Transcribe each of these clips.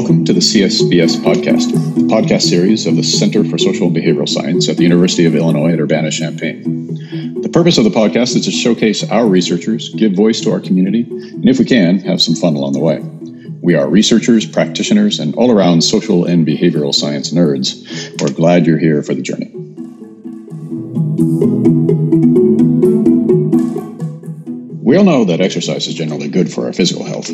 Welcome to the CSBS podcast, the podcast series of the Center for Social and Behavioral Science at the University of Illinois at Urbana Champaign. The purpose of the podcast is to showcase our researchers, give voice to our community, and if we can, have some fun along the way. We are researchers, practitioners, and all around social and behavioral science nerds. We're glad you're here for the journey. We all know that exercise is generally good for our physical health,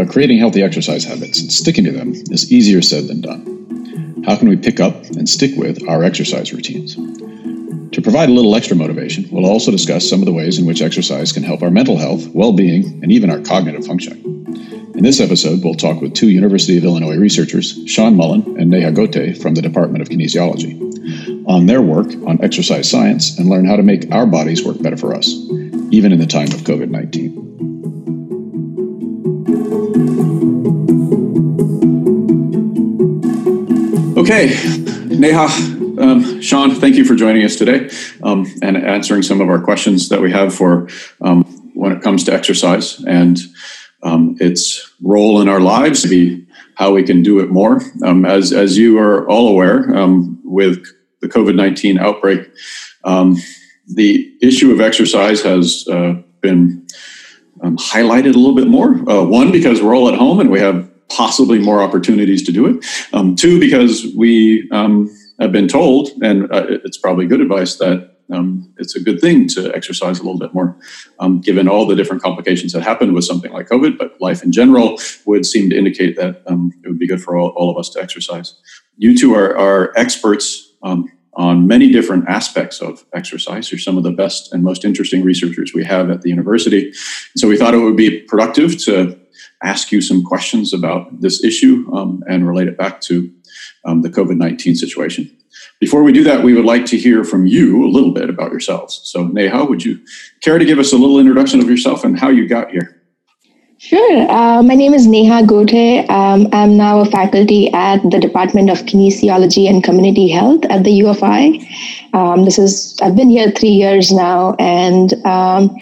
but creating healthy exercise habits and sticking to them is easier said than done. How can we pick up and stick with our exercise routines? To provide a little extra motivation, we'll also discuss some of the ways in which exercise can help our mental health, well being, and even our cognitive functioning. In this episode, we'll talk with two University of Illinois researchers, Sean Mullen and Neha Gothe from the Department of Kinesiology, on their work on exercise science and learn how to make our bodies work better for us, even in the time of COVID 19. Okay, Neha, um, Sean, thank you for joining us today um, and answering some of our questions that we have for um, when it comes to exercise and um, its role in our lives, how we can do it more. Um, as, as you are all aware, um, with the COVID 19 outbreak, the issue of exercise has uh, been highlighted a little bit more. Uh, one, because we're all at home and we have possibly more opportunities to do it. Um, two, because we um, have been told, and uh, it's probably good advice, that um, it's a good thing to exercise a little bit more, um, given all the different complications that happen with something like COVID. But life in general would seem to indicate that um, it would be good for all, all, of us to exercise. You two are, are experts um, on many different aspects of exercise. You're some of the best and most interesting researchers we have at the university. So we thought it would be productive to ask you some questions about this issue um, and relate it back to um, the COVID 19 situation. Before we do that, we would like to hear from you a little bit about yourselves. So, Neha, would you care to give us a little introduction of yourself and how you got here? Sure. Uh, my name is Neha Gothe. Um, I'm now a faculty at the Department of Kinesiology and Community Health at the UFI. Um, this is I've been here three years now, and um,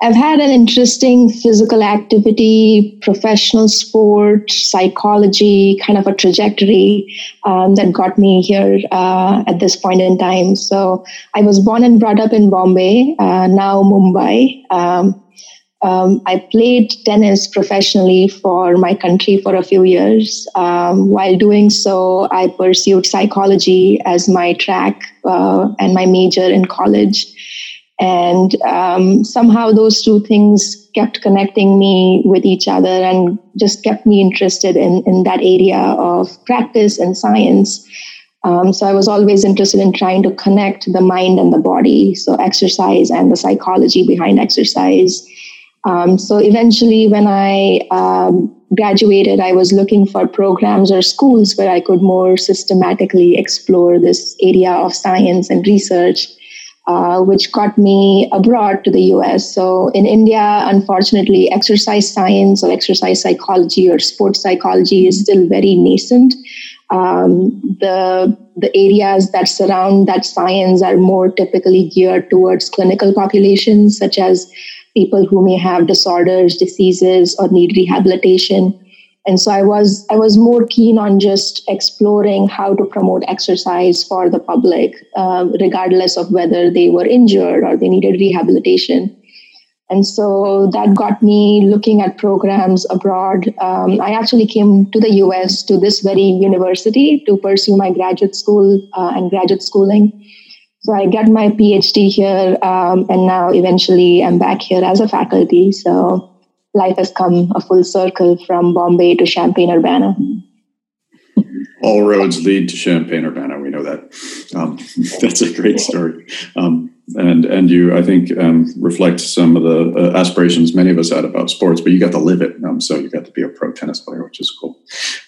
I've had an interesting physical activity, professional sport, psychology kind of a trajectory um, that got me here uh, at this point in time. So I was born and brought up in Bombay, uh, now Mumbai. Um, I played tennis professionally for my country for a few years. Um, while doing so, I pursued psychology as my track uh, and my major in college. And um, somehow those two things kept connecting me with each other and just kept me interested in, in that area of practice and science. Um, so I was always interested in trying to connect the mind and the body, so exercise and the psychology behind exercise. Um, so eventually, when I um, graduated, I was looking for programs or schools where I could more systematically explore this area of science and research uh, which got me abroad to the US. So in India, unfortunately, exercise science or exercise psychology or sports psychology is still very nascent. Um, the the areas that surround that science are more typically geared towards clinical populations, such as people who may have disorders, diseases, or need rehabilitation. And so i was i was more keen on just exploring how to promote exercise for the public uh, regardless of whether they were injured or they needed rehabilitation. And so that got me looking at programs abroad. Um, i actually came to the us to this very university to pursue my graduate school uh, and graduate schooling so i got my phd here um, and now eventually i'm back here as a faculty so life has come a full circle from Bombay to Champaign Urbana. All roads lead to Champaign Urbana. We know that. Um, that's a great story. Um, and and you, I think, um, reflect some of the uh, aspirations many of us had about sports, but you got to live it. Um, so you got to be a pro tennis player, which is cool.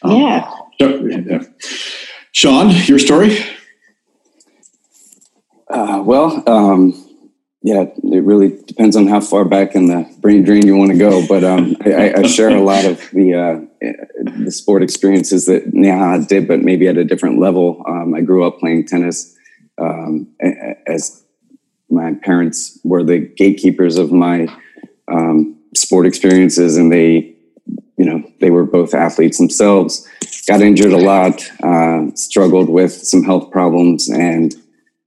Um, yeah. So, yeah. Sean, your story? Uh, well, um, yeah, it really depends on how far back in the brain drain you want to go. But um, I, I, share a lot of the uh, the sport experiences that Neha did, but maybe at a different level. Um, I grew up playing tennis um, as my parents were the gatekeepers of my um, sport experiences, and they, you know, they were both athletes themselves. got injured a lot, uh, struggled with some health problems, and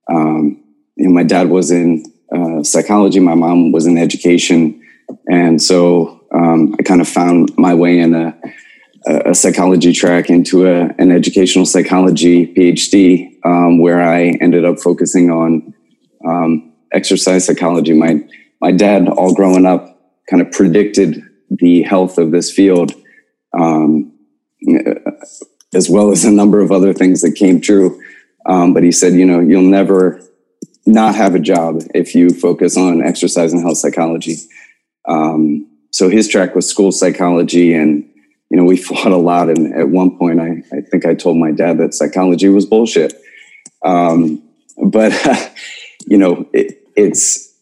um, you know, my dad was in uh, psychology, my mom was in education, and so um, I kind of found my way in a, a psychology track into a, an educational psychology PhD, um, where I ended up focusing on um, exercise psychology. My my dad, all growing up, kind of predicted the health of this field, um, as well as a number of other things that came true. Um, but he said, you know, you'll never not have a job if you focus on exercise and health psychology. Um, so his track was school psychology, and you know, we fought a lot. And at one point, I, I think I told my dad that psychology was bullshit. Um, but you know, it, it's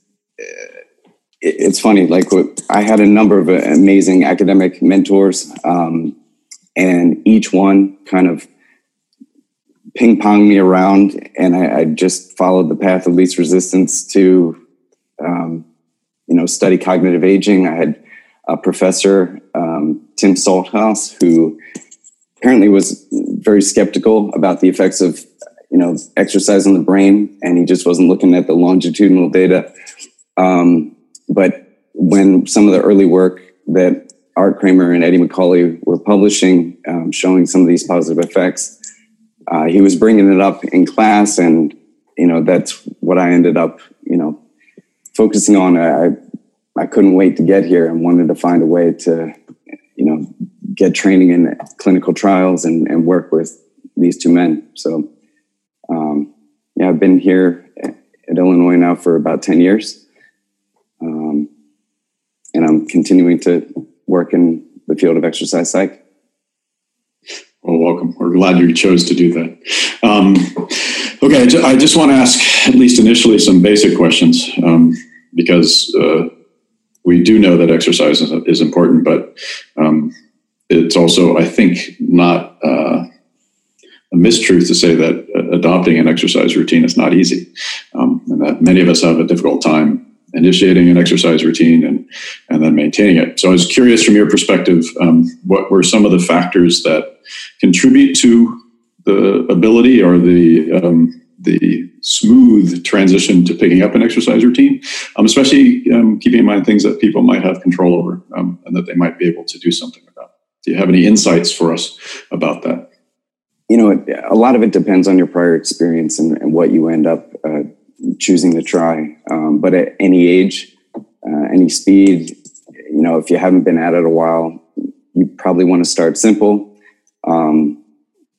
it's funny. Like I had a number of amazing academic mentors, um, and each one kind of ping pong me around, and I, I, just followed the path of least resistance to, um, you know, study cognitive aging. I had a professor, um, Tim Salthouse, who apparently was very skeptical about the effects of, you know, exercise on the brain, and he just wasn't looking at the longitudinal data. Um, but when some of the early work that Art Kramer and Eddie McAuley were publishing, um, showing some of these positive effects, uh, he was bringing it up in class, and you know that's what I ended up, you know, focusing on. I I couldn't wait to get here and wanted to find a way to, you know, get training in clinical trials and, and work with these two men. So, um, yeah, I've been here at Illinois now for about ten years um, and I'm continuing to work in the field of exercise psych. Well, welcome. We're glad you chose to do that. Um, okay, I just want to ask, at least initially, some basic questions um, because uh, we do know that exercise is, is important, but um, it's also, I think, not uh, a mistruth to say that adopting an exercise routine is not easy, um, and that many of us have a difficult time initiating an exercise routine and and then maintaining it. So I was curious from your perspective, um, what were some of the factors that contribute to the ability or the um, the smooth transition to picking up an exercise routine, um, especially um, keeping in mind things that people might have control over um, and that they might be able to do something about. Do you have any insights for us about that? You know, a lot of it depends on your prior experience and, and what you end up uh, choosing to try. Um, but at any age, uh, any speed, you know, if you haven't been at it a while, you probably want to start simple. Um,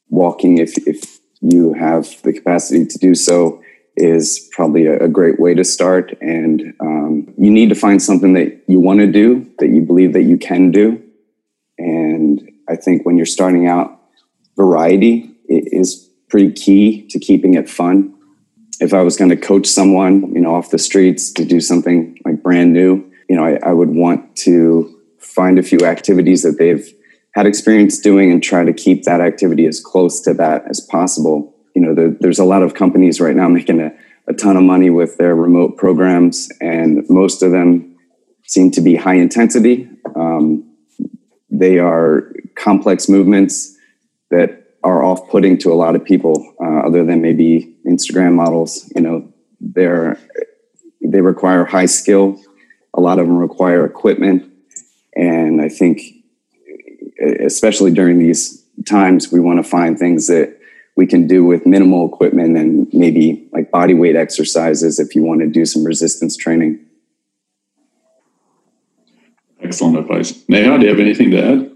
walking, if if you have the capacity to do so, is probably a, a great way to start. And um, you need to find something that you want to do, that you believe that you can do. And I think when you're starting out, variety is pretty key to keeping it fun if I was going to coach someone, you know, off the streets to do something like brand new, you know, I, I would want to find a few activities that they've had experience doing and try to keep that activity as close to that as possible. You know, there, there's a lot of companies right now making a, a ton of money with their remote programs, and most of them seem to be high intensity. Um, they are complex movements that are off-putting to a lot of people, uh, other than maybe Instagram models. You know, they're they require high skill. A lot of them require equipment, and I think, especially during these times, we want to find things that we can do with minimal equipment and maybe like body weight exercises if you want to do some resistance training. Excellent advice. Neha, do you have anything to add?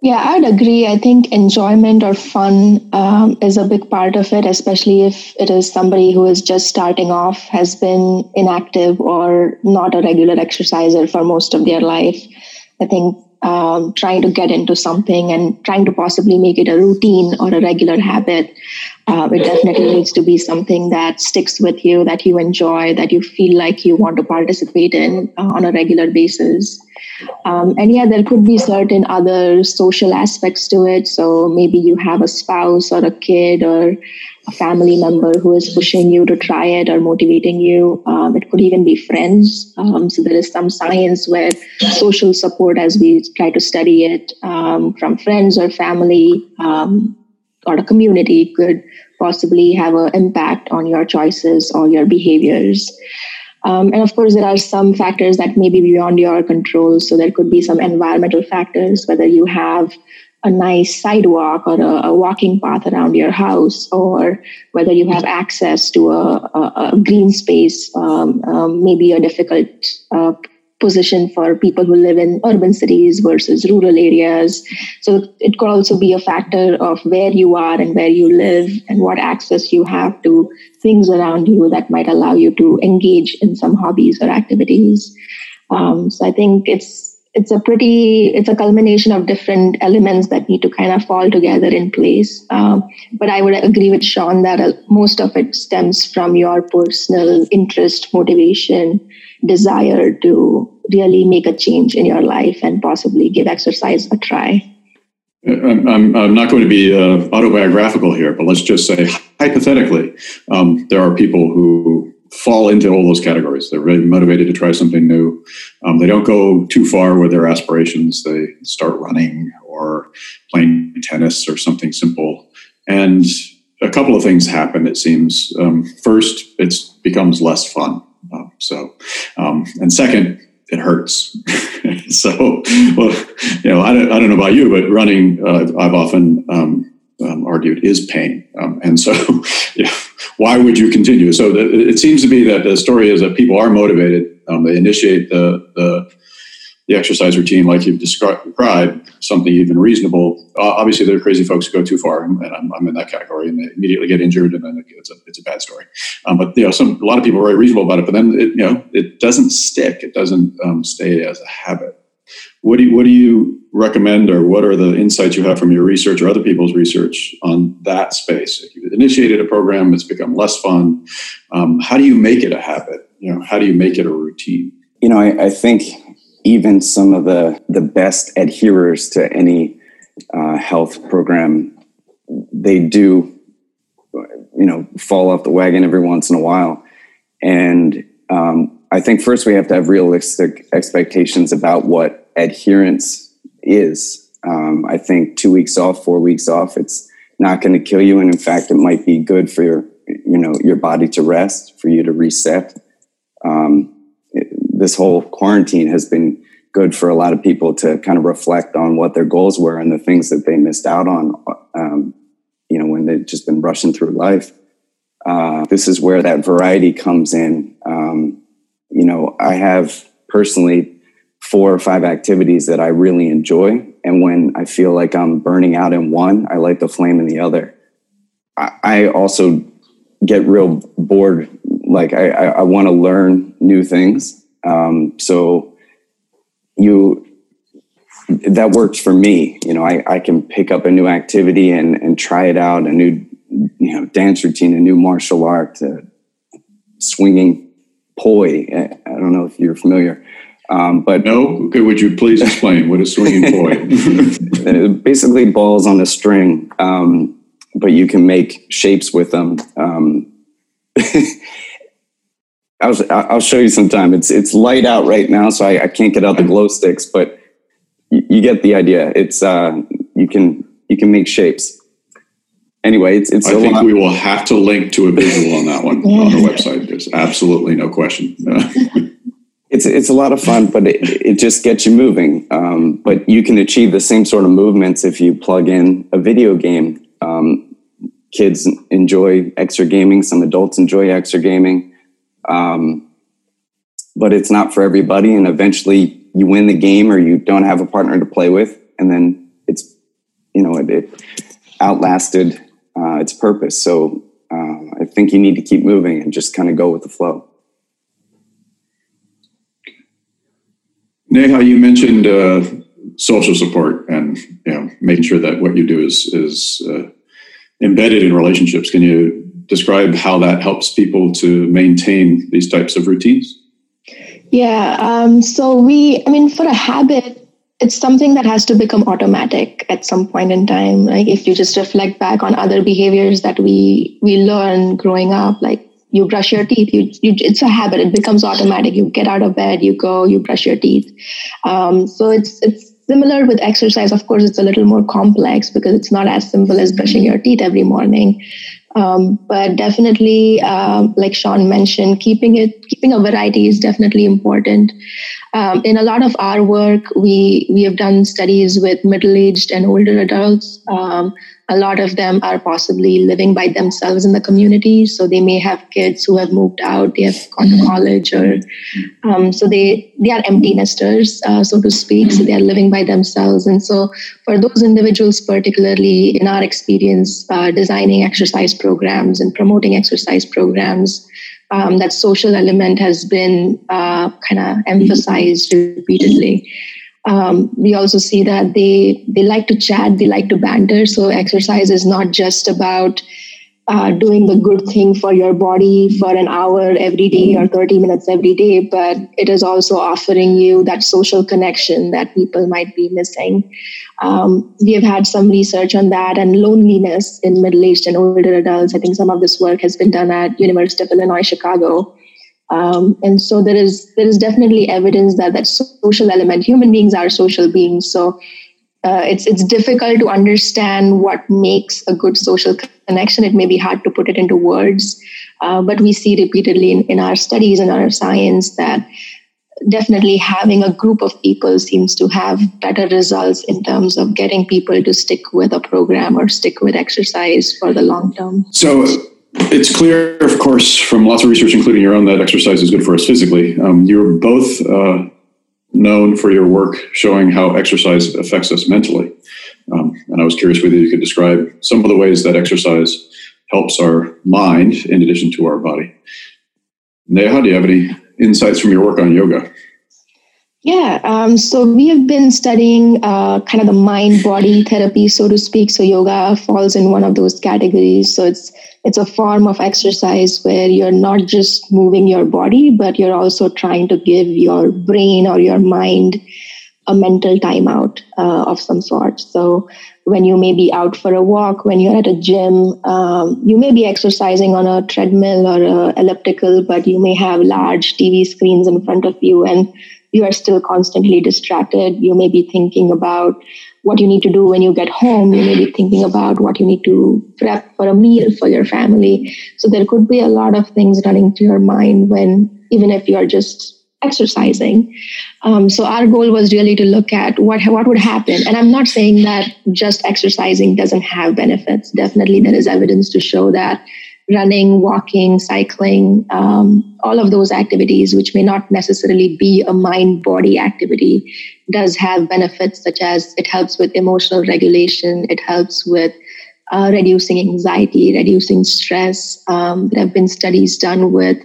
Yeah, I'd agree. I think enjoyment or fun um, is a big part of it, especially if it is somebody who is just starting off, has been inactive or not a regular exerciser for most of their life. I think um, trying to get into something and trying to possibly make it a routine or a regular habit Uh, it definitely needs to be something that sticks with you, that you enjoy, that you feel like you want to participate in uh, on a regular basis. Um, and yeah, there could be certain other social aspects to it. So maybe you have a spouse or a kid or a family member who is pushing you to try it or motivating you. Um, it could even be friends. Um, so there is some science where social support, as we try to study it um, from friends or family um, or a community, could possibly have an impact on your choices or your behaviors. Um, and of course, there are some factors that may be beyond your control. So there could be some environmental factors, whether you have a nice sidewalk or a, a, walking path around your house, or whether you have access to a, a, a green space, um, um, maybe a difficult uh, position for people who live in urban cities versus rural areas. So it could also be a factor of where you are and where you live and what access you have to things around you that might allow you to engage in some hobbies or activities. Um, so I think it's it's a pretty it's a culmination of different elements that need to kind of fall together in place. Um, but i would agree with sean that uh, most of it stems from your personal interest motivation desire to really make a change in your life and possibly give exercise a try. I'm, I'm not going to be uh, autobiographical here, but let's just say hypothetically, um, there are people who fall into all those categories. They're really motivated to try something new. Um, they don't go too far with their aspirations. They start running or playing tennis or something simple. And a couple of things happen, it seems. Um, first, it becomes less fun. Uh, so, um, and second, it hurts. so, well, you know, I don't, I don't know about you, but running, uh, I've often um, argued, is pain. Um, and so, yeah, why would you continue? So the, it seems to be that the story is that people are motivated. Um, they initiate the, the, the exercise routine like you've described, something even reasonable. Uh, obviously, there are crazy folks who go too far, and I'm, I'm, in that category, and they immediately get injured, and then it's a it's a bad story. Um, but you know, some a lot of people are very reasonable about it, but then it, you know it doesn't stick. It doesn't um, stay as a habit. What do you, what do you recommend, or what are the insights you have from your research or other people's research on that space? If you've initiated a program, it's become less fun. Um, how do you make it a habit? You know, how do you make it a routine? You know, I, I think even some of the the best adherers to any uh, health program, they do, you know, fall off the wagon every once in a while, and um, I think first we have to have realistic expectations about what adherence is. Um, I think two weeks off, four weeks off, it's not going to kill you, and in fact, it might be good for your, you know, your body to rest, for you to reset. Um, this whole quarantine has been good for a lot of people to kind of reflect on what their goals were and the things that they missed out on. Um, you know, when they've just been rushing through life. Uh, this is where that variety comes in. Um, you know, I have personally four or five activities that I really enjoy. And when I feel like I'm burning out in one, I light the flame in the other. I, I also get real bored. Like I, I, I want to learn new things. Um, so you, that works for me. You know, I, I can pick up a new activity and, and try it out, a new, you know, dance routine, a new martial art, uh, swinging poi. I don't know if you're familiar. Um, but no, okay, would you please explain what is swinging poi? basically, balls on a string, um, but you can make shapes with them. Um, I'll, I'll show you sometime. It's it's light out right now, so I, I can't get out the glow sticks, but you, you get the idea. It's uh, you can you can make shapes anyway, it's, it's I think lot. we will have to link to a visual on that one on our website. There's absolutely no question. It's it's a lot of fun, but it, it just gets you moving. Um, but you can achieve the same sort of movements if you plug in a video game. Um, kids enjoy exergaming. Some adults enjoy exergaming. Um, but it's not for everybody. And eventually you win the game or you don't have a partner to play with. And then it's, you know, it, it outlasted uh, its purpose. So uh, I think you need to keep moving and just kind of go with the flow. Neha, you mentioned uh, social support and you know making sure that what you do is is uh, embedded in relationships. Can you describe how that helps people to maintain these types of routines? Yeah. Um, so we, I mean, for a habit, it's something that has to become automatic at some point in time. Like if you just reflect back on other behaviors that we we learn growing up, like you brush your teeth, you, you it's a habit. It becomes automatic. You get out of bed, you go, you brush your teeth. Um, so it's it's similar with exercise. Of course, it's a little more complex because it's not as simple as brushing your teeth every morning. Um, but definitely, um, like Sean mentioned, keeping it keeping a variety is definitely important. Um, in a lot of our work, we we have done studies with middle aged and older adults. Um, a lot of them are possibly living by themselves in the community, so they may have kids who have moved out, they have gone to college, or um, so they they are empty nesters, uh, so to speak. So they are living by themselves, and so for those individuals, particularly in our experience, uh, designing exercise programs and promoting exercise programs um, that social element has been uh, kind of emphasized repeatedly. Um, we also see that they they like to chat, they like to banter. So exercise is not just about uh, doing the good thing for your body for an hour every day or 30 minutes every day, but it is also offering you that social connection that people might be missing. Um, we have had some research on that and loneliness in middle aged and older adults. I think some of this work has been done at University of Illinois Chicago. Um, and so there is there is definitely evidence that that social element. Human beings are social beings, so uh, it's it's difficult to understand what makes a good social connection. It may be hard to put it into words, uh, but we see repeatedly in, in our studies and our science that definitely having a group of people seems to have better results in terms of getting people to stick with a program or stick with exercise for the long term. So it's clear, of course, from lots of research, including your own, that exercise is good for us physically. Um, you're both uh, known for your work showing how exercise affects us mentally. Um, and I was curious whether you could describe some of the ways that exercise helps our mind in addition to our body. Neha, do you have any insights from your work on yoga? Yeah, um, so we have been studying uh, kind of the mind body therapy, so to speak. So yoga falls in one of those categories. So it's it's a form of exercise where you're not just moving your body, but you're also trying to give your brain or your mind a mental timeout uh, of some sort. So when you may be out for a walk, when you're at a gym, um, you may be exercising on a treadmill or a elliptical, but you may have large TV screens in front of you and you are still constantly distracted. You may be thinking about what you need to do when you get home. You may be thinking about what you need to prep for a meal for your family. So there could be a lot of things running through your mind when, even if you're just exercising. Um, so our goal was really to look at what what would happen. And I'm not saying that just exercising doesn't have benefits. Definitely, there is evidence to show that running, walking, cycling, um, all of those activities, which may not necessarily be a mind body activity, does have benefits such as it helps with emotional regulation, it helps with uh, reducing anxiety, reducing stress. Um, there have been studies done with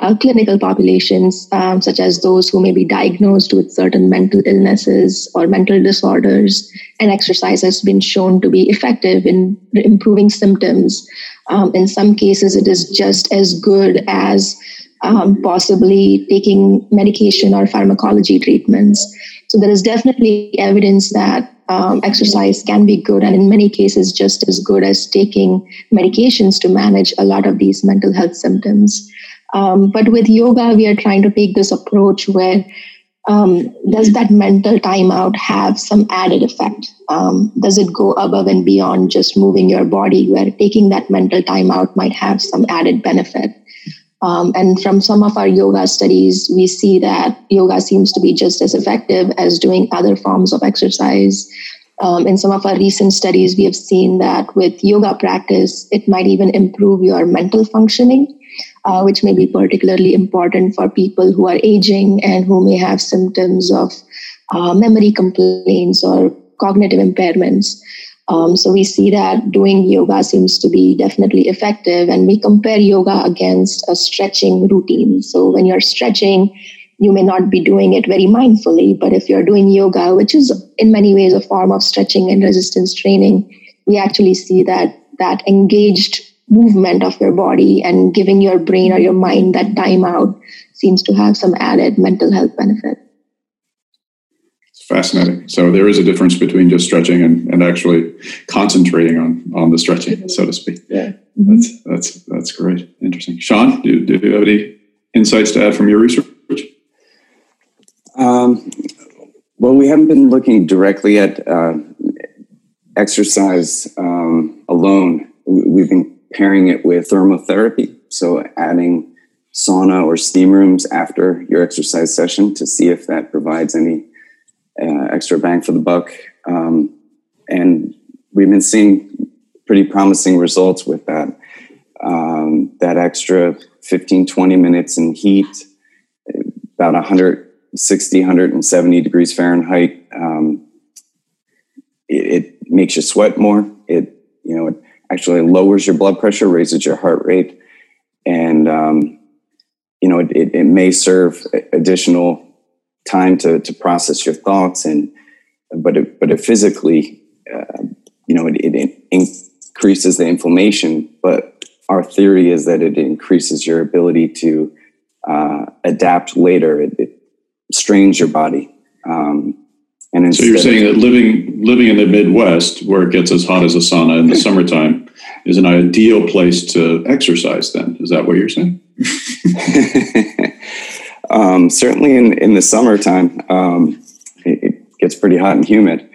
uh, clinical populations, um, such as those who may be diagnosed with certain mental illnesses or mental disorders, and exercise has been shown to be effective in improving symptoms. Um, in some cases, it is just as good as um, possibly taking medication or pharmacology treatments. So there is definitely evidence that um, exercise can be good, and in many cases, just as good as taking medications to manage a lot of these mental health symptoms. Um, but with yoga, we are trying to take this approach where um, does that mental timeout have some added effect? Um, does it go above and beyond just moving your body, where taking that mental timeout might have some added benefit? Um, and from some of our yoga studies, we see that yoga seems to be just as effective as doing other forms of exercise. Um, in some of our recent studies, we have seen that with yoga practice, it might even improve your mental functioning uh, which may be particularly important for people who are aging and who may have symptoms of uh, memory complaints or cognitive impairments. Um, so we see that doing yoga seems to be definitely effective, and we compare yoga against a stretching routine. So when you're stretching, you may not be doing it very mindfully, but if you're doing yoga, which is in many ways a form of stretching and resistance training, we actually see that that engaged movement of your body and giving your brain or your mind that time out seems to have some added mental health benefit. It's fascinating. So there is a difference between just stretching and, and actually concentrating on on the stretching, so to speak. Yeah. Mm-hmm. That's that's that's great. Interesting. Sean, do, do you have any insights to add from your research? Um, well, we haven't been looking directly at uh, exercise um, alone. We've been pairing it with thermotherapy, so adding sauna or steam rooms after your exercise session to see if that provides any uh, extra bang for the buck. Um, and we've been seeing pretty promising results with that. Um, that extra 15, 20 minutes in heat, about 160, 170 degrees Fahrenheit. Um, it, it, makes you sweat more. It, you know, it actually lowers your blood pressure, raises your heart rate, and um, you know, it, it, it, may serve additional time to to process your thoughts, and but it, but it physically, uh, you know, it, it increases the inflammation. But our theory is that it increases your ability to uh, adapt later. It, it, strains your body. Um, and so you're saying that living living in the Midwest, where it gets as hot as a sauna in the summertime, is an ideal place to exercise. Then is that what you're saying? um, certainly, in in the summertime, um, it, it, gets pretty hot and humid.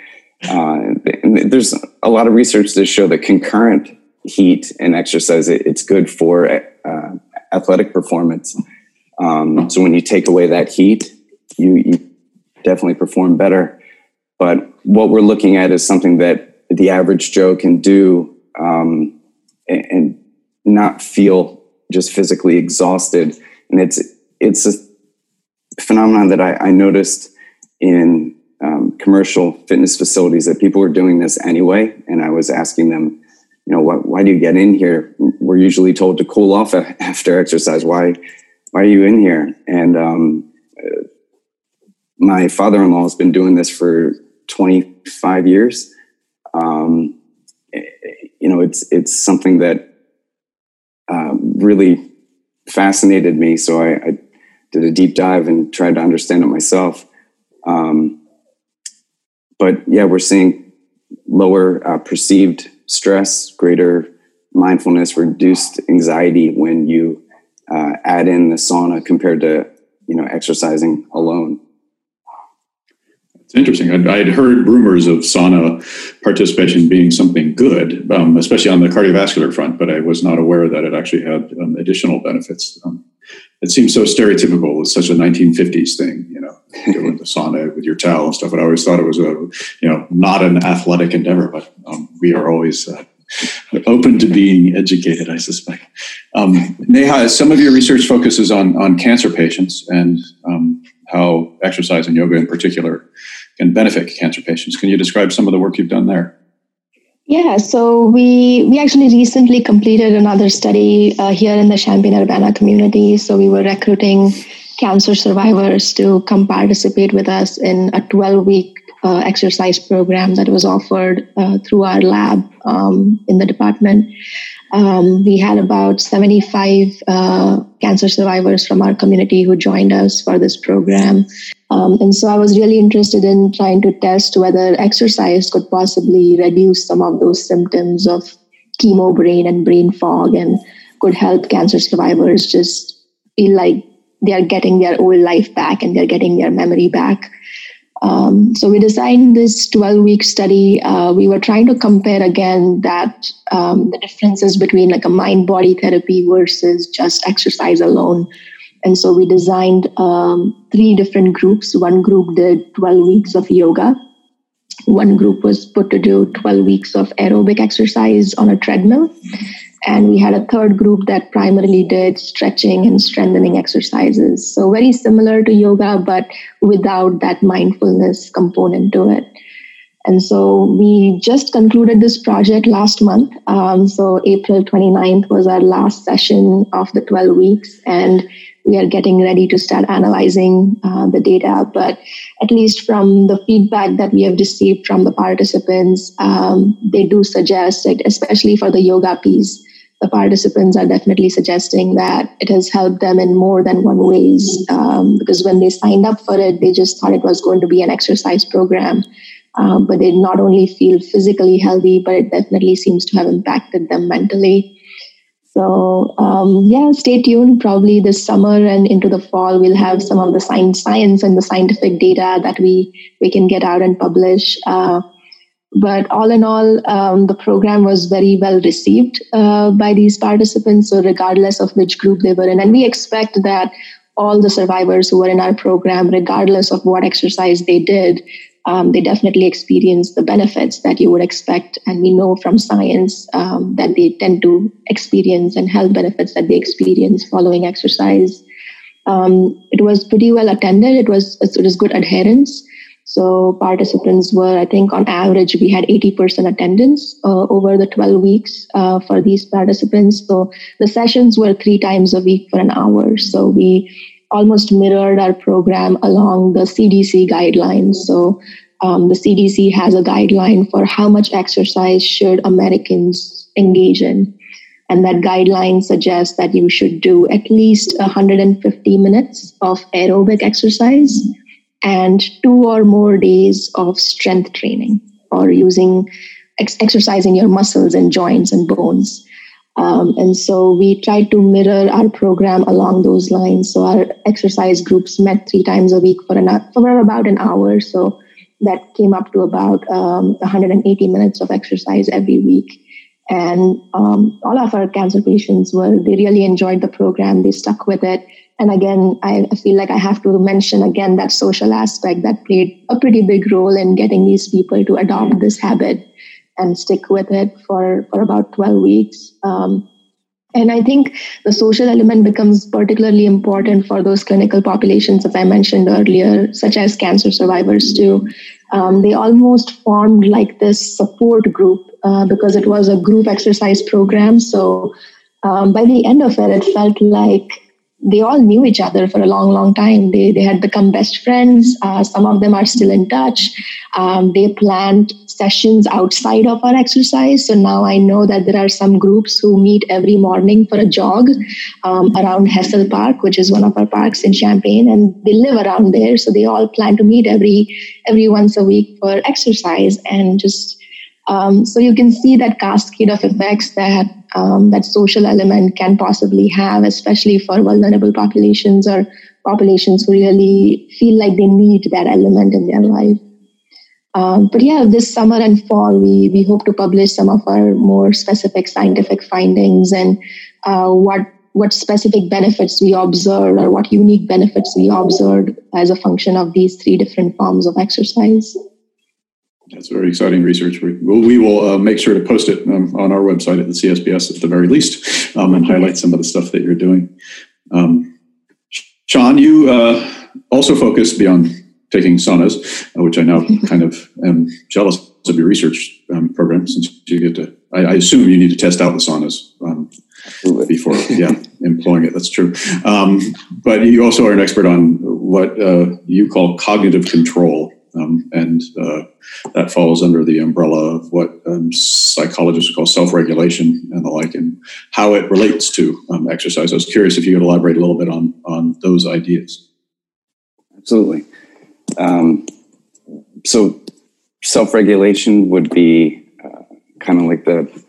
Uh, and there's a lot of research to show that concurrent heat and exercise it, it's good for uh, athletic performance. Um, so when you take away that heat, you, you definitely perform better. But what we're looking at is something that the average Joe can do um, and, and, not feel just physically exhausted. And it's it's a phenomenon that I, I noticed in um, commercial fitness facilities that people were doing this anyway. And I was asking them, you know, why, why do you get in here? We're usually told to cool off after exercise. Why why are you in here? And um, my father-in-law has been doing this for 25 years. Um, you know, it's it's something that um, really fascinated me. So I, I, did a deep dive and tried to understand it myself. Um, but yeah, we're seeing lower uh, perceived stress, greater mindfulness, reduced anxiety when you uh, add in the sauna compared to you know exercising alone. It's interesting. I'd, I'd, heard rumors of sauna participation being something good, um, especially on the cardiovascular front, but I was not aware that it actually had um, additional benefits. Um, it seems so stereotypical. It's such a 1950s thing, you know, going to sauna with your towel and stuff. But I always thought it was a, you know, not an athletic endeavor, but um, we are always uh, open to being educated, I suspect. Um, Neha, some of your research focuses on on cancer patients and um, how exercise and yoga in particular can benefit cancer patients. Can you describe some of the work you've done there? Yeah, so we we actually recently completed another study uh, here in the Champaign Urbana community. So we were recruiting cancer survivors to come participate with us in a 12 week uh, exercise program that was offered uh, through our lab um, in the department. Um, we had about 75 uh, cancer survivors from our community who joined us for this program. Um, and so I was really interested in trying to test whether exercise could possibly reduce some of those symptoms of chemo brain and brain fog and could help cancer survivors just feel like they are getting their old life back and they're getting their memory back. Um, so we designed this 12 week study. Uh, we were trying to compare again that um, the differences between like a mind body therapy versus just exercise alone. And so we designed um, three different groups. One group did 12 weeks of yoga. One group was put to do 12 weeks of aerobic exercise on a treadmill. And we had a third group that primarily did stretching and strengthening exercises. So, very similar to yoga, but without that mindfulness component to it. And so we just concluded this project last month. Um, so April 29th was our last session of the 12 weeks. And we are getting ready to start analyzing uh, the data. But at least from the feedback that we have received from the participants, um, they do suggest especially for the yoga piece, the participants are definitely suggesting that it has helped them in more than one ways. Um, because when they signed up for it, they just thought it was going to be an exercise program. Um, but they not only feel physically healthy, but it definitely seems to have impacted them mentally. So um, yeah, stay tuned. Probably this summer and into the fall, we'll have some of the science, science and the scientific data that we we can get out and publish. Uh, but all in all, um, the program was very well received uh, by these participants. So regardless of which group they were in, and we expect that all the survivors who were in our program, regardless of what exercise they did, um, they definitely experience the benefits that you would expect. And we know from science um, that they tend to experience and health benefits that they experience following exercise. Um, it was pretty well attended. It was it was good adherence. So participants were, I think, on average, we had 80% attendance uh, over the 12 weeks uh, for these participants. So the sessions were three times a week for an hour. So we almost mirrored our program along the CDC guidelines. So um, the CDC has a guideline for how much exercise should Americans engage in. And that guideline suggests that you should do at least 150 minutes of aerobic exercise and two or more days of strength training or using ex- exercising your muscles and joints and bones. Um, and so we tried to mirror our program along those lines. So our exercise groups met three times a week for, an, for about an hour. So that came up to about um, 180 minutes of exercise every week. And um, all of our cancer patients were, they really enjoyed the program. They stuck with it. And again, I feel like I have to mention again that social aspect that played a pretty big role in getting these people to adopt this habit and stick with it for, for about 12 weeks. Um, and I think the social element becomes particularly important for those clinical populations, as I mentioned earlier, such as cancer survivors, too. Um, they almost formed like this support group uh, because it was a group exercise program. So um, by the end of it, it felt like they all knew each other for a long, long time. They, they had become best friends. Uh, some of them are still in touch. Um, they planned sessions outside of our exercise. So now I know that there are some groups who meet every morning for a jog um, around Hessel Park, which is one of our parks in Champaign, and they live around there. So they all plan to meet every every once a week for exercise and just um, so you can see that cascade of effects that um, that social element can possibly have, especially for vulnerable populations or populations who really feel like they need that element in their life. Um, but yeah, this summer and fall, we we hope to publish some of our more specific scientific findings and uh, what what specific benefits we observed or what unique benefits we observed as a function of these three different forms of exercise. That's very exciting research. We will, we will uh, make sure to post it um, on our website at the CSBS at the very least um, and highlight some of the stuff that you're doing. Um, Sean, you uh, also focus beyond taking saunas, uh, which I now kind of am jealous of your research um, program since you get to, I, I, assume you need to test out the saunas um, before, yeah, employing it. That's true. Um, but you also are an expert on what uh, you call cognitive control. Um, and uh, that falls under the umbrella of what um, psychologists call self-regulation and the like, and how it relates to um, exercise. I was curious if you could elaborate a little bit on on those ideas. Absolutely. Um, so, self-regulation would be uh, kind of like the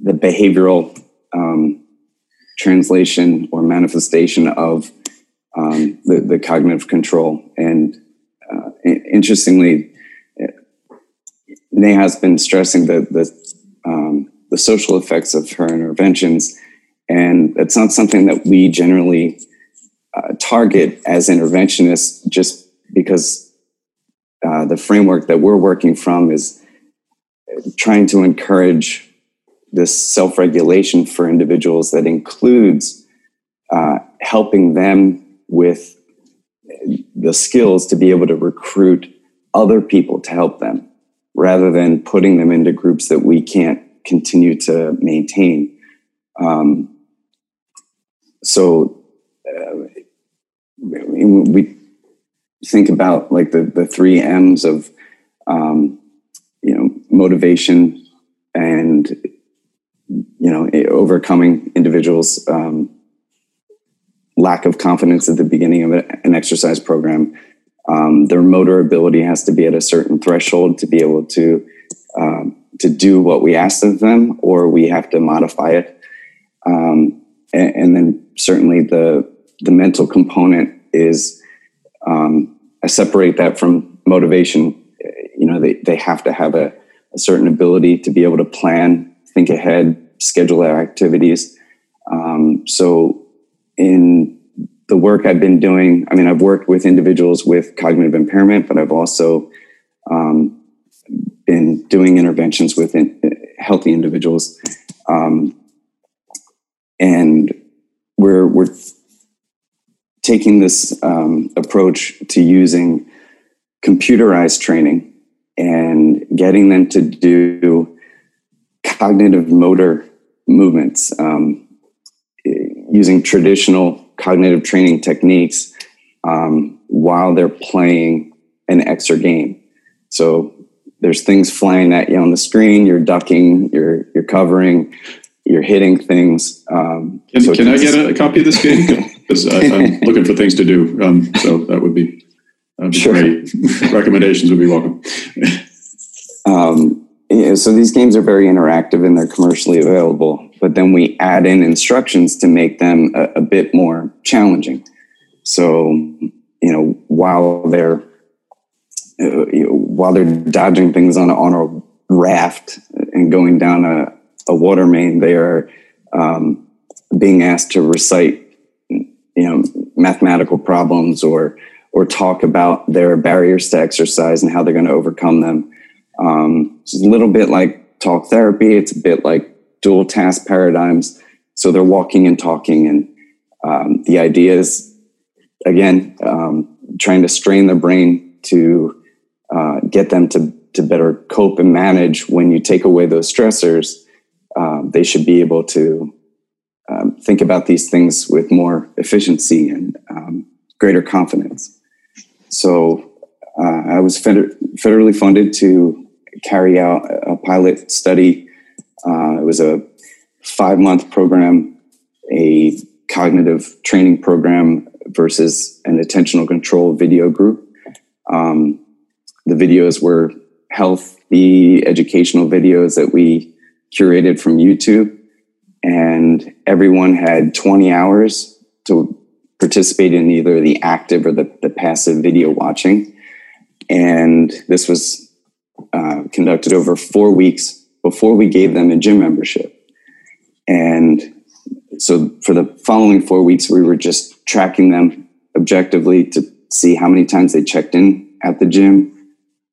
the behavioral um, translation or manifestation of um, the, the cognitive control and uh, interestingly, Neha has been stressing the the, um, the social effects of her interventions, and it's not something that we generally uh, target as interventionists, just because uh, the framework that we're working from is trying to encourage this self-regulation for individuals that includes uh, helping them with the skills to be able to recruit other people to help them rather than putting them into groups that we can't continue to maintain. Um, so, uh, we think about like the the three M's of um, you know motivation and you know overcoming individuals um, lack of confidence at the beginning of an exercise program um, their motor ability has to be at a certain threshold to be able to um, to do what we ask of them, or we have to modify it. Um, and, and, then certainly the the mental component is um, I separate that from motivation. You know, they they have to have a, a certain ability to be able to plan, think ahead, schedule their activities. Um, so in the work I've been doing, I mean, I've worked with individuals with cognitive impairment, but I've also um, been doing interventions with in, healthy individuals. Um, and we're, we're taking this um, approach to using computerized training and getting them to do cognitive motor movements um, using traditional cognitive training techniques um, while they're playing an exergame. So there's things flying at you on the screen. You're ducking. You're you're covering. You're hitting things. Um, can, so can I get a, a, copy of this game? Because I'm looking for things to do. Um, so that would be, that'd be sure. great. Recommendations would be welcome. um, yeah, so these games are very interactive and they're commercially available but then we add in instructions to make them a, a bit more challenging. So, you know, while they're uh, you know, while they're dodging things on a, on a raft and going down a, a water main, they are um, being asked to recite, you know, mathematical problems or or talk about their barriers to exercise and how they're going to overcome them. Um, it's a little bit like talk therapy. It's a bit like dual task paradigms. So they're walking and talking. And um, the idea is, again, um, trying to strain their brain to uh, get them to, to better cope and manage when you take away those stressors. Um, they should be able to um, think about these things with more efficiency and um, greater confidence. So uh, I was federally funded to carry out a pilot study uh, it was a five month program, a cognitive training program versus an attentional control video group. Um, the videos were healthy educational videos that we curated from YouTube, and everyone had 20 hours to participate in either the active or the, the passive video watching. And this was uh, conducted over four weeks before we gave them a gym membership. And so for the following four weeks, we were just tracking them objectively to see how many times they checked in at the gym,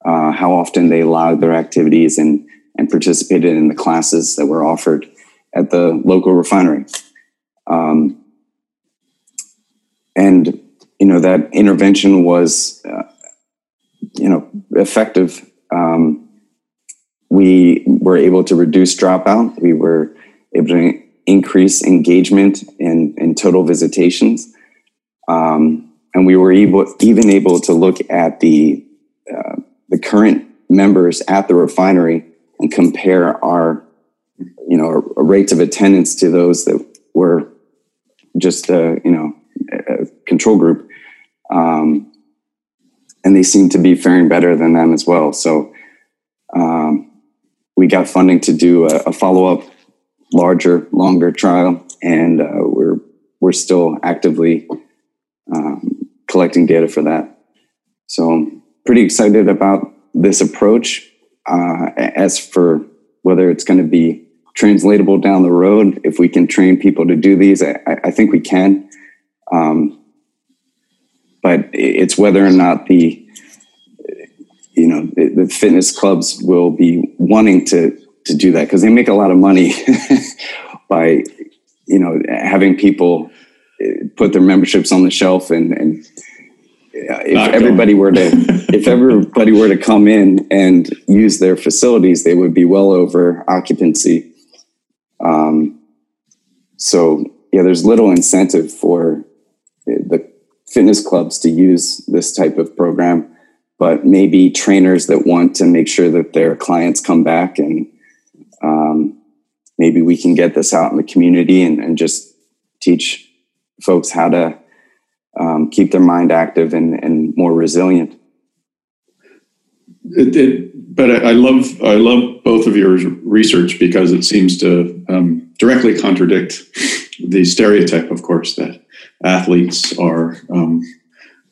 uh, how often they logged their activities and, and participated in the classes that were offered at the local refinery. Um, and, you know, that intervention was, uh, you know, effective. Um, we were able to reduce dropout. We were able to increase engagement in total visitations. Um, and we were able, even able to look at the, uh, the current members at the refinery and compare our, you know, rates of attendance to those that were just, uh, you know, control group. Um, and they seem to be faring better than them as well. So, um, we got funding to do a, a follow up, larger, longer trial, and uh, we're we're still actively um, collecting data for that. So I'm pretty excited about this approach. Uh, as for whether it's going to be translatable down the road, if we can train people to do these, I, I think we can. Um, but it's whether or not the you know the, fitness clubs will be wanting to to do that because they make a lot of money by you know having people eh, put their memberships on the shelf and and if Not everybody were to if everybody were to come in and use their facilities they would be well over occupancy. Um, so yeah there's little incentive for the fitness clubs to use this type of program, but maybe trainers that want to make sure that their clients come back and um, maybe we can get this out in the community and, and just teach folks how to um, keep their mind active and, and more resilient. It, it, but I, love I love both of your research because it seems to um, directly contradict the stereotype, of course, that athletes are um,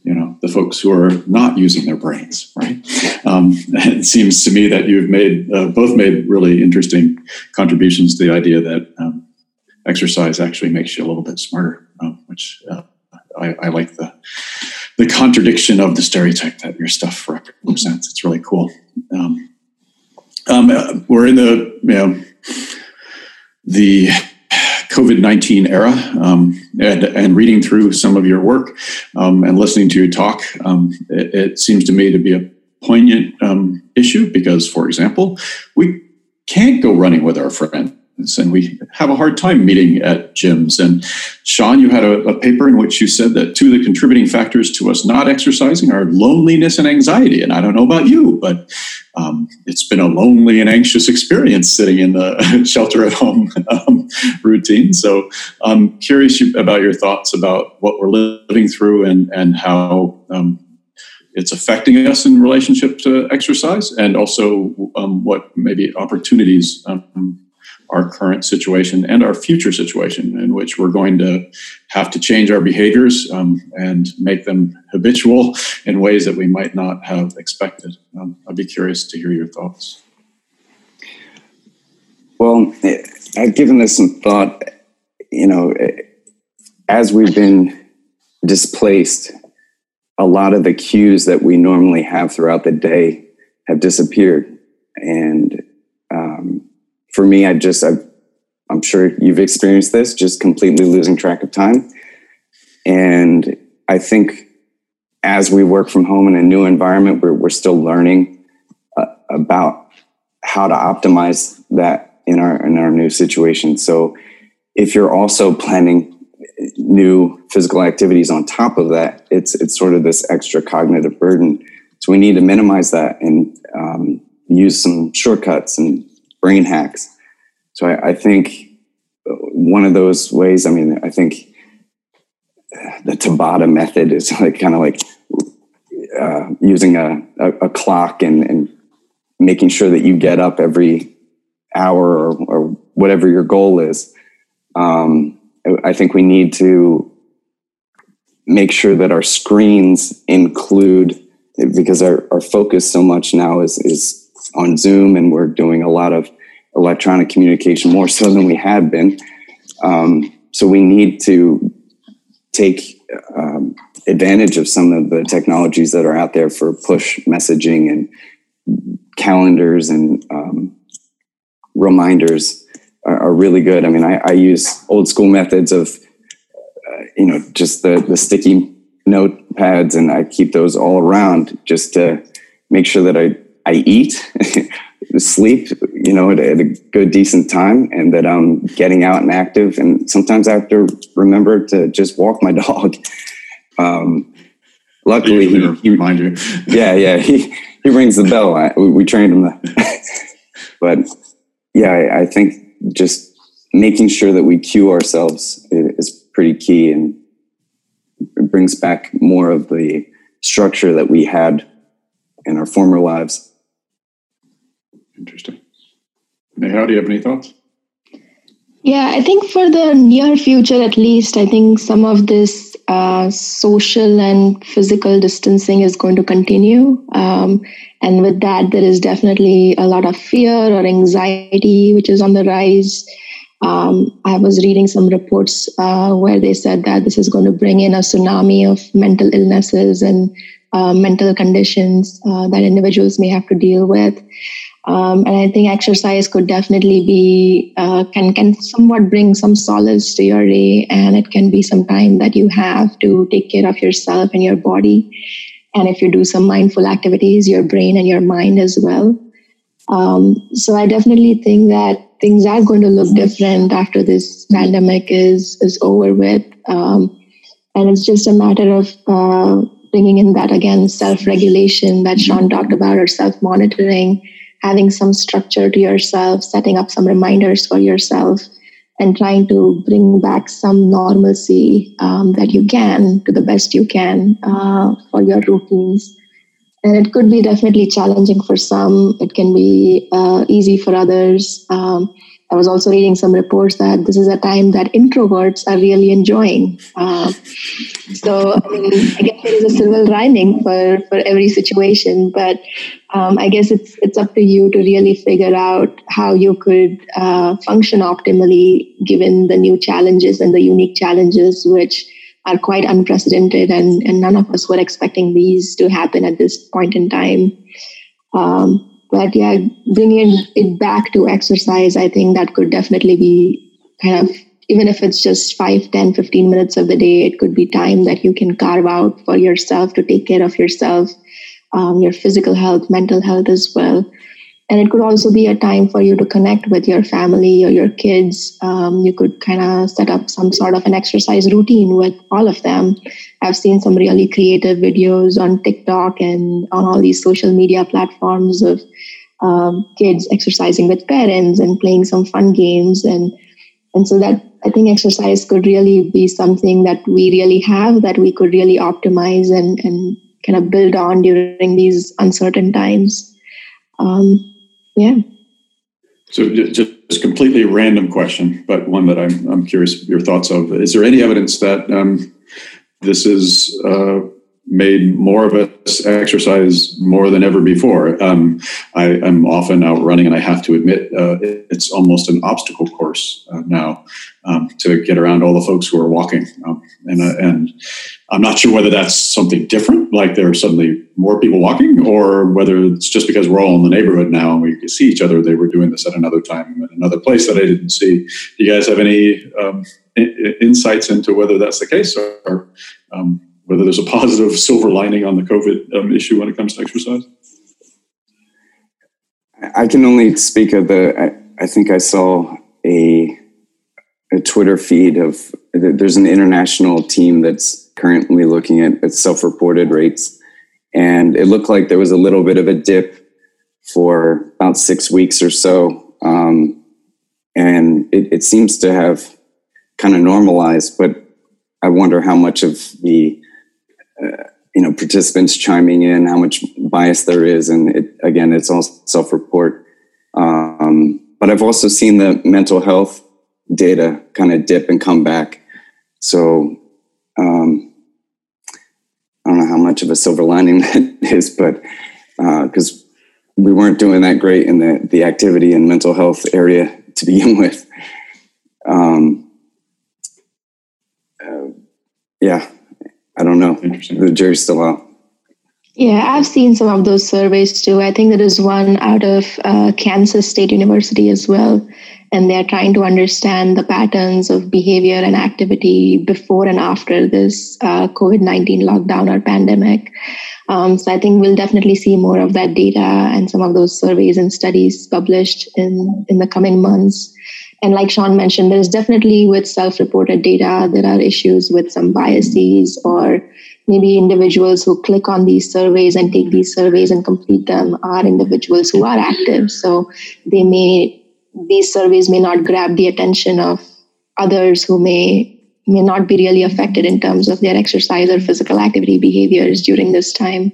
you know the folks who are not using their brains right? Um, it seems to me that you've made uh, both made really interesting contributions to the idea that um, exercise actually makes you a little bit smarter um, which uh, I, I, like the the contradiction of the stereotype that your stuff represents. It's really cool. Um, um, uh, we're in the you know the COVID 19 era um, and, and, reading through some of your work um, and listening to you talk, um, it, it, seems to me to be a poignant um, issue because, for example, we can't go running with our friends and we have a hard time meeting at gyms. And Sean, you had a, a, paper in which you said that two of the contributing factors to us not exercising are loneliness and anxiety. And I don't know about you, but um, it's been a lonely and anxious experience sitting in the shelter at home um, routine. So I'm curious about your thoughts about what we're living through and, and how um, it's affecting us in relationship to exercise and also um, what maybe opportunities um, our current situation and our future situation in which we're going to have to change our behaviors um, and make them habitual in ways that we might not have expected. Um, I'd be curious to hear your thoughts. Well, I've given this some thought. You know, as we've been displaced, a lot of the cues that we normally have throughout the day have disappeared. And um, for me, I just, i am sure you've experienced this, just completely losing track of time. And I think as we work from home in a new environment, we're, we're still learning uh, about how to optimize that in our in our new situation. So if you're also planning new physical activities on top of that, it's it's sort of this extra cognitive burden. So we need to minimize that and um, use some shortcuts and brain hacks. So I, I think one of those ways, I mean, I think the Tabata method is like kind of like uh, using a, a, a, clock and, and making sure that you get up every hour or, or whatever your goal is. Um, I think we need to make sure that our screens include because our, our focus so much now is, is on Zoom and we're doing a lot of electronic communication more so than we had been. Um, so we need to take um, advantage of some of the technologies that are out there for push messaging and calendars and um, reminders are, are, really good. I mean, I, I use old school methods of, uh, you know, just the, the sticky notepads and I keep those all around just to make sure that I, I eat, sleep, you know, at, a good, decent time and that I'm getting out and active. And sometimes I have to remember to just walk my dog. Um, luckily, he, he, you. yeah, yeah, he, he rings the bell. I, we, we, trained him. but yeah, I, I, think just making sure that we cue ourselves is pretty key and it brings back more of the structure that we had in our former lives. Interesting. Neha, do you have any thoughts? Yeah, I think for the near future, at least, I think some of this uh, social and physical distancing is going to continue. Um, and with that, there is definitely a lot of fear or anxiety, which is on the rise. Um, I was reading some reports uh, where they said that this is going to bring in a tsunami of mental illnesses and uh, mental conditions uh, that individuals may have to deal with. Um, and I think exercise could definitely be uh, can can somewhat bring some solace to your day, and it can be some time that you have to take care of yourself and your body. And if you do some mindful activities, your brain and your mind as well. Um, so I definitely think that things are going to look different after this pandemic is is over with. Um, And it's just a matter of uh, bringing in that again self regulation that Sean talked about, or self monitoring, having some structure to yourself, setting up some reminders for yourself, and trying to bring back some normalcy um, that you can to the best you can uh, for your routines. And it could be definitely challenging for some, it can be uh, easy for others. Um, I was also reading some reports that this is a time that introverts are really enjoying. Uh, so I, mean, I guess there is a silver lining for, for every situation, but um, I guess it's it's up to you to really figure out how you could uh, function optimally given the new challenges and the unique challenges, which are quite unprecedented, and, and none of us were expecting these to happen at this point in time. Um, but yeah, bringing it back to exercise, I think that could definitely be kind of, even if it's just 5, 10, 15 minutes of the day, it could be time that you can carve out for yourself to take care of yourself, um, your physical health, mental health as well and it could also be a time for you to connect with your family or your kids. Um, you could kind of set up some sort of an exercise routine with all of them. I've seen some really creative videos on tiktok and on all these social media platforms of um, kids exercising with parents and playing some fun games. And and so that i think exercise could really be something that we really have that we could really optimize and and kind of build on during these uncertain times. Um, yeah. So just completely random question, but one that I'm, I'm curious your thoughts of. Is there any evidence that um, this is uh, made more of exercise more than ever before. Um, I, am often out running, and I have to admit uh, it, it's almost an obstacle course uh, now um, to get around all the folks who are walking. Um, and, uh, and I'm not sure whether that's something different, like there are suddenly more people walking, or whether it's just because we're all in the neighborhood now and we can see each other. They were doing this at another time at another place that I didn't see. Do you guys have any um, insights into whether that's the case, or um, whether there's a positive silver lining on the COVID um, issue when it comes to exercise? I can only speak of the. I, I think I saw a a Twitter feed of there's an international team that's currently looking at, at self-reported rates, and it looked like there was a little bit of a dip for about six weeks or so, um, and it, it seems to have kind of normalized. But I wonder how much of the uh, you know participants chiming in, how much bias there is, and it, again, it's all self-report. Um, but I've also seen the mental health data kind of dip and come back. So um, I don't know how much of a silver lining that is, but because uh, we weren't doing that great in the the activity and mental health area to begin with. Um, uh, yeah, I don't know. The jury's still out. Yeah, I've seen some of those surveys too. I think there is one out of uh, Kansas State University as well. And they're trying to understand the patterns of behavior and activity before and after this uh, COVID 19 lockdown or pandemic. Um, so I think we'll definitely see more of that data and some of those surveys and studies published in, in the coming months. And like Sean mentioned, there's definitely with self reported data, there are issues with some biases or maybe individuals who click on these surveys and take these surveys and complete them are individuals who are active. So they may, these surveys may not grab the attention of others who may may not be really affected in terms of their exercise or physical activity behaviors during this time.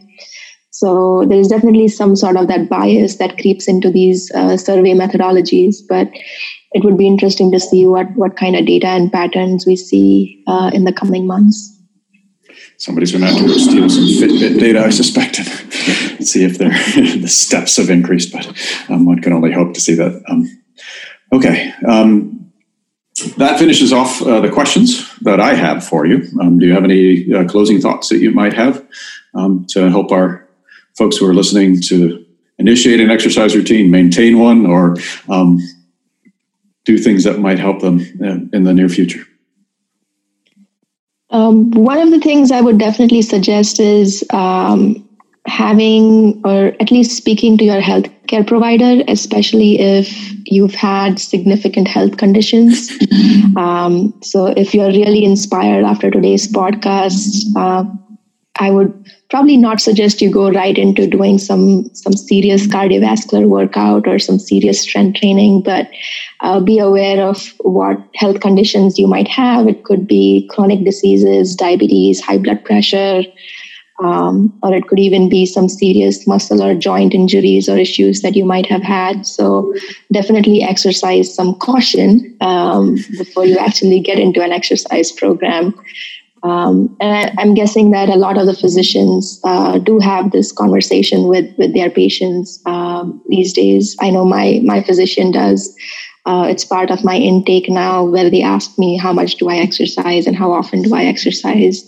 So there's definitely some sort of that bias that creeps into these uh, survey methodologies, but it would be interesting to see what what kind of data and patterns we see uh, in the coming months. Somebody's going to have to go steal some Fitbit data, I suspect, and see if the steps have increased. But um, one can only hope to see that. Um, okay, um, that finishes off uh, the questions that I have for you. Um, do you have any uh, closing thoughts that you might have um, to help our folks who are listening to initiate an exercise routine, maintain one, or um, do things that might help them in the near future? Um, one of the things I would definitely suggest is um, having or at least speaking to your healthcare provider, especially if you've had significant health conditions. Um, so, if you're really inspired after today's podcast, uh, I would probably not suggest you go right into doing some some serious cardiovascular workout or some serious strength training but uh, be aware of what health conditions you might have. It could be chronic diseases diabetes high blood pressure um, or it could even be some serious muscle or joint injuries or issues that you might have had. So definitely exercise some caution um, before you actually get into an exercise program um, and I, am guessing that a lot of the physicians uh, do have this conversation with with their patients um, these days. I know my my physician does. Uh, it's part of my intake now, where they ask me how much do I exercise and how often do I exercise.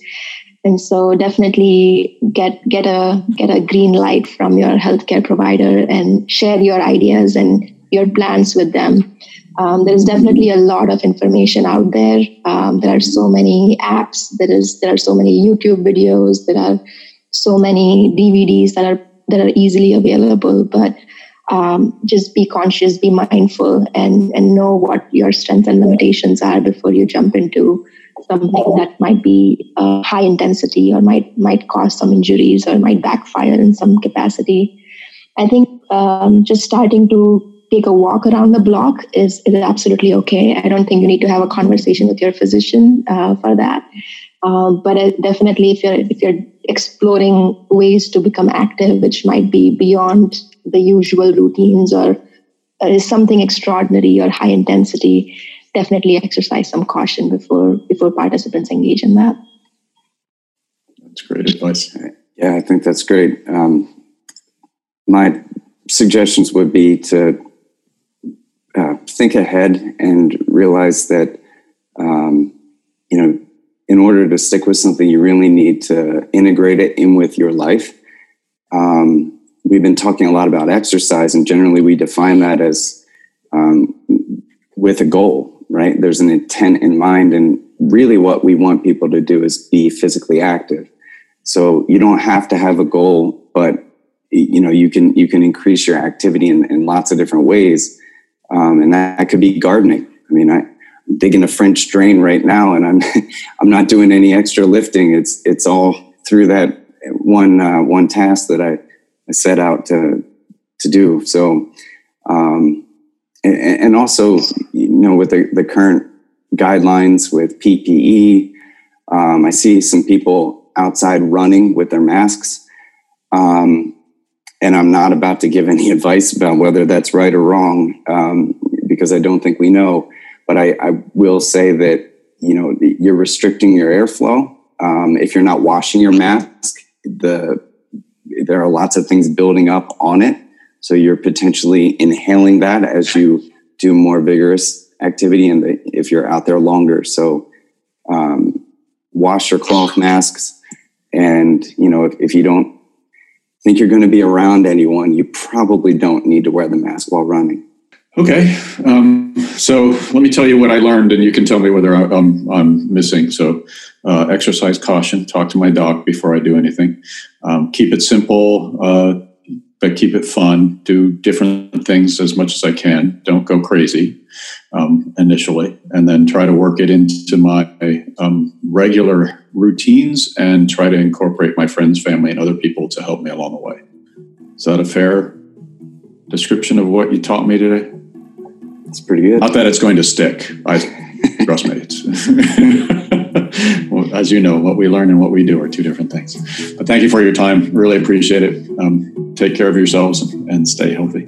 And so, definitely get get a get a green light from your healthcare provider and share your ideas and your plans with them um, there's definitely a lot of information out there. Um, there are so many apps. There is there are so many YouTube videos. There are so many DVDs that are that are easily available. But um, just be conscious, be mindful, and and know what your strengths and limitations are before you jump into something that might be uh, high intensity or might might cause some injuries or might backfire in some capacity. I think um, just starting to take a walk around the block is, is absolutely okay. I don't think you need to have a conversation with your physician uh, for that. Um, but it, definitely, if you're if you're exploring ways to become active, which might be beyond the usual routines or uh, is something extraordinary or high intensity, definitely exercise some caution before before participants engage in that. That's great advice. Yeah, I think that's great. Um, my suggestions would be to uh, think ahead and realize that um, you know in order to stick with something you really need to integrate it in with your life. Um, we've been talking a lot about exercise and generally we define that as um, with a goal right? There's an intent in mind and really what we want people to do is be physically active. So you don't have to have a goal but you know you can you can increase your activity in, in lots of different ways um, and that could be gardening. I mean, I, am digging a French drain right now, and I'm I'm not doing any extra lifting. It's it's all through that one uh, one task that I, I set out to to do. So, um, and, and, also, you know, with the, the current guidelines with PPE, um, I see some people outside running with their masks. Um, and I'm not about to give any advice about whether that's right or wrong um, because I don't think we know. But I, I, will say that you know you're restricting your airflow. Um, if you're not washing your mask, the there are lots of things building up on it, so you're potentially inhaling that as you do more vigorous activity, and if you're out there longer. So um, wash your cloth masks, and you know if, if you don't think you're going to be around anyone, you probably don't need to wear the mask while running. Okay. Um, so let me tell you what I learned, and you can tell me whether I'm, I'm missing. So, uh, exercise caution, talk to my doc before I do anything. Um, keep it simple, uh, but keep it fun. Do different things as much as I can. Don't go crazy um, initially, and then try to work it into my um, regular routines and try to incorporate my friends, family, and other people to help me along the way. Is that a fair description of what you taught me today? It's pretty good. Not that it's going to stick. I trust me. as you know, what we learn and what we do are two different things. But thank you for your time. Really appreciate it. Um, take care of yourselves and stay healthy.